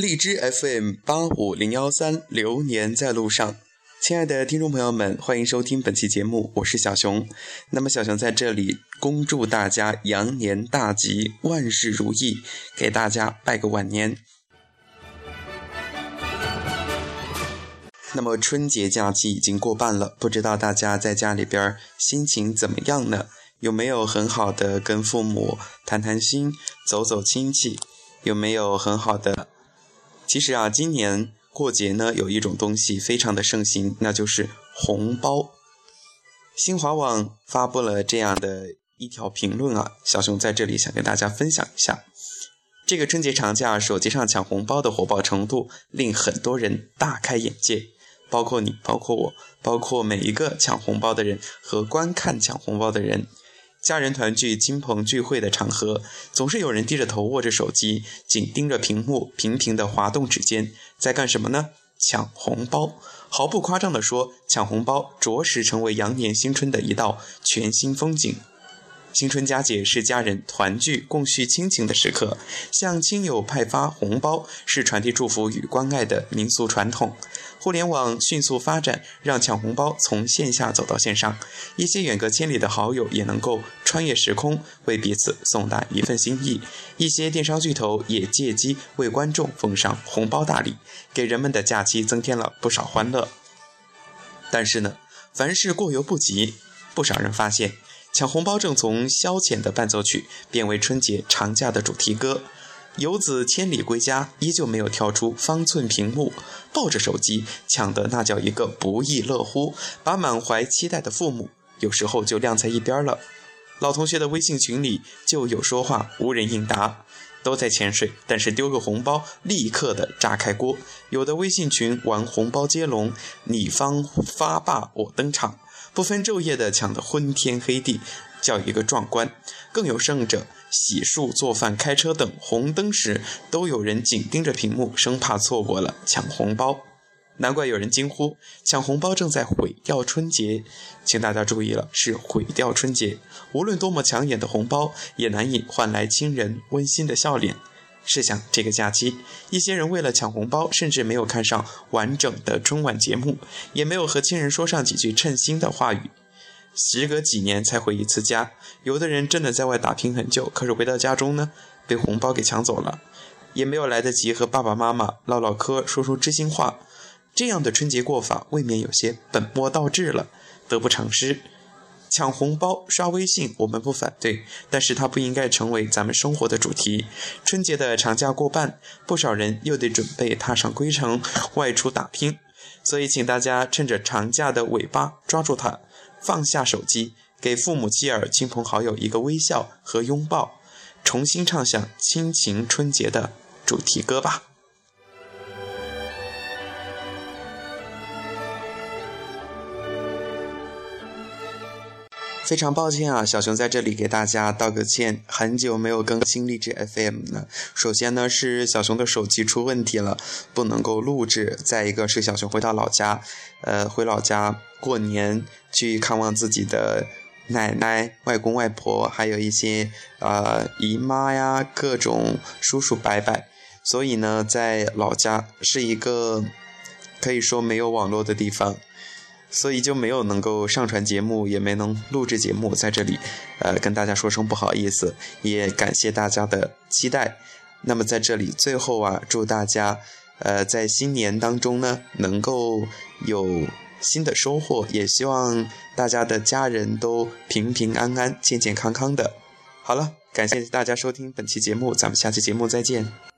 荔枝 FM 八五零幺三，流年在路上。亲爱的听众朋友们，欢迎收听本期节目，我是小熊。那么小熊在这里恭祝大家羊年大吉，万事如意，给大家拜个晚年。那么春节假期已经过半了，不知道大家在家里边心情怎么样呢？有没有很好的跟父母谈谈心，走走亲戚？有没有很好的？其实啊，今年。过节呢，有一种东西非常的盛行，那就是红包。新华网发布了这样的一条评论啊，小熊在这里想跟大家分享一下。这个春节长假，手机上抢红包的火爆程度令很多人大开眼界，包括你，包括我，包括每一个抢红包的人和观看抢红包的人。家人团聚、亲朋聚会的场合，总是有人低着头握着手机，紧盯着屏幕，频频的滑动指尖，在干什么呢？抢红包。毫不夸张地说，抢红包着实成为羊年新春的一道全新风景。新春佳节是家人团聚、共叙亲情的时刻，向亲友派发红包是传递祝福与关爱的民俗传统。互联网迅速发展，让抢红包从线下走到线上，一些远隔千里的好友也能够穿越时空，为彼此送达一份心意。一些电商巨头也借机为观众奉上红包大礼，给人们的假期增添了不少欢乐。但是呢，凡事过犹不及，不少人发现。抢红包正从消遣的伴奏曲变为春节长假的主题歌。游子千里归家，依旧没有跳出方寸屏幕，抱着手机抢的那叫一个不亦乐乎，把满怀期待的父母有时候就晾在一边了。老同学的微信群里就有说话无人应答，都在潜水，但是丢个红包立刻的炸开锅。有的微信群玩红包接龙，你方发罢我登场。不分昼夜的抢得昏天黑地，叫一个壮观。更有甚者，洗漱、做饭、开车等红灯时，都有人紧盯着屏幕，生怕错过了抢红包。难怪有人惊呼：抢红包正在毁掉春节。请大家注意了，是毁掉春节。无论多么抢眼的红包，也难以换来亲人温馨的笑脸。试想，这个假期，一些人为了抢红包，甚至没有看上完整的春晚节目，也没有和亲人说上几句称心的话语。时隔几年才回一次家，有的人真的在外打拼很久，可是回到家中呢，被红包给抢走了，也没有来得及和爸爸妈妈唠唠嗑、说说知心话。这样的春节过法，未免有些本末倒置了，得不偿失。抢红包、刷微信，我们不反对，但是它不应该成为咱们生活的主题。春节的长假过半，不少人又得准备踏上归程，外出打拼。所以，请大家趁着长假的尾巴抓住它，放下手机，给父母、妻儿、亲朋好友一个微笑和拥抱，重新唱响亲情春节的主题歌吧。非常抱歉啊，小熊在这里给大家道个歉，很久没有更新励志 FM 了。首先呢是小熊的手机出问题了，不能够录制；再一个是小熊回到老家，呃，回老家过年去看望自己的奶奶、外公外婆，还有一些呃姨妈呀，各种叔叔伯伯，所以呢，在老家是一个可以说没有网络的地方。所以就没有能够上传节目，也没能录制节目，在这里，呃，跟大家说声不好意思，也感谢大家的期待。那么在这里，最后啊，祝大家，呃，在新年当中呢，能够有新的收获，也希望大家的家人都平平安安、健健康康的。好了，感谢大家收听本期节目，咱们下期节目再见。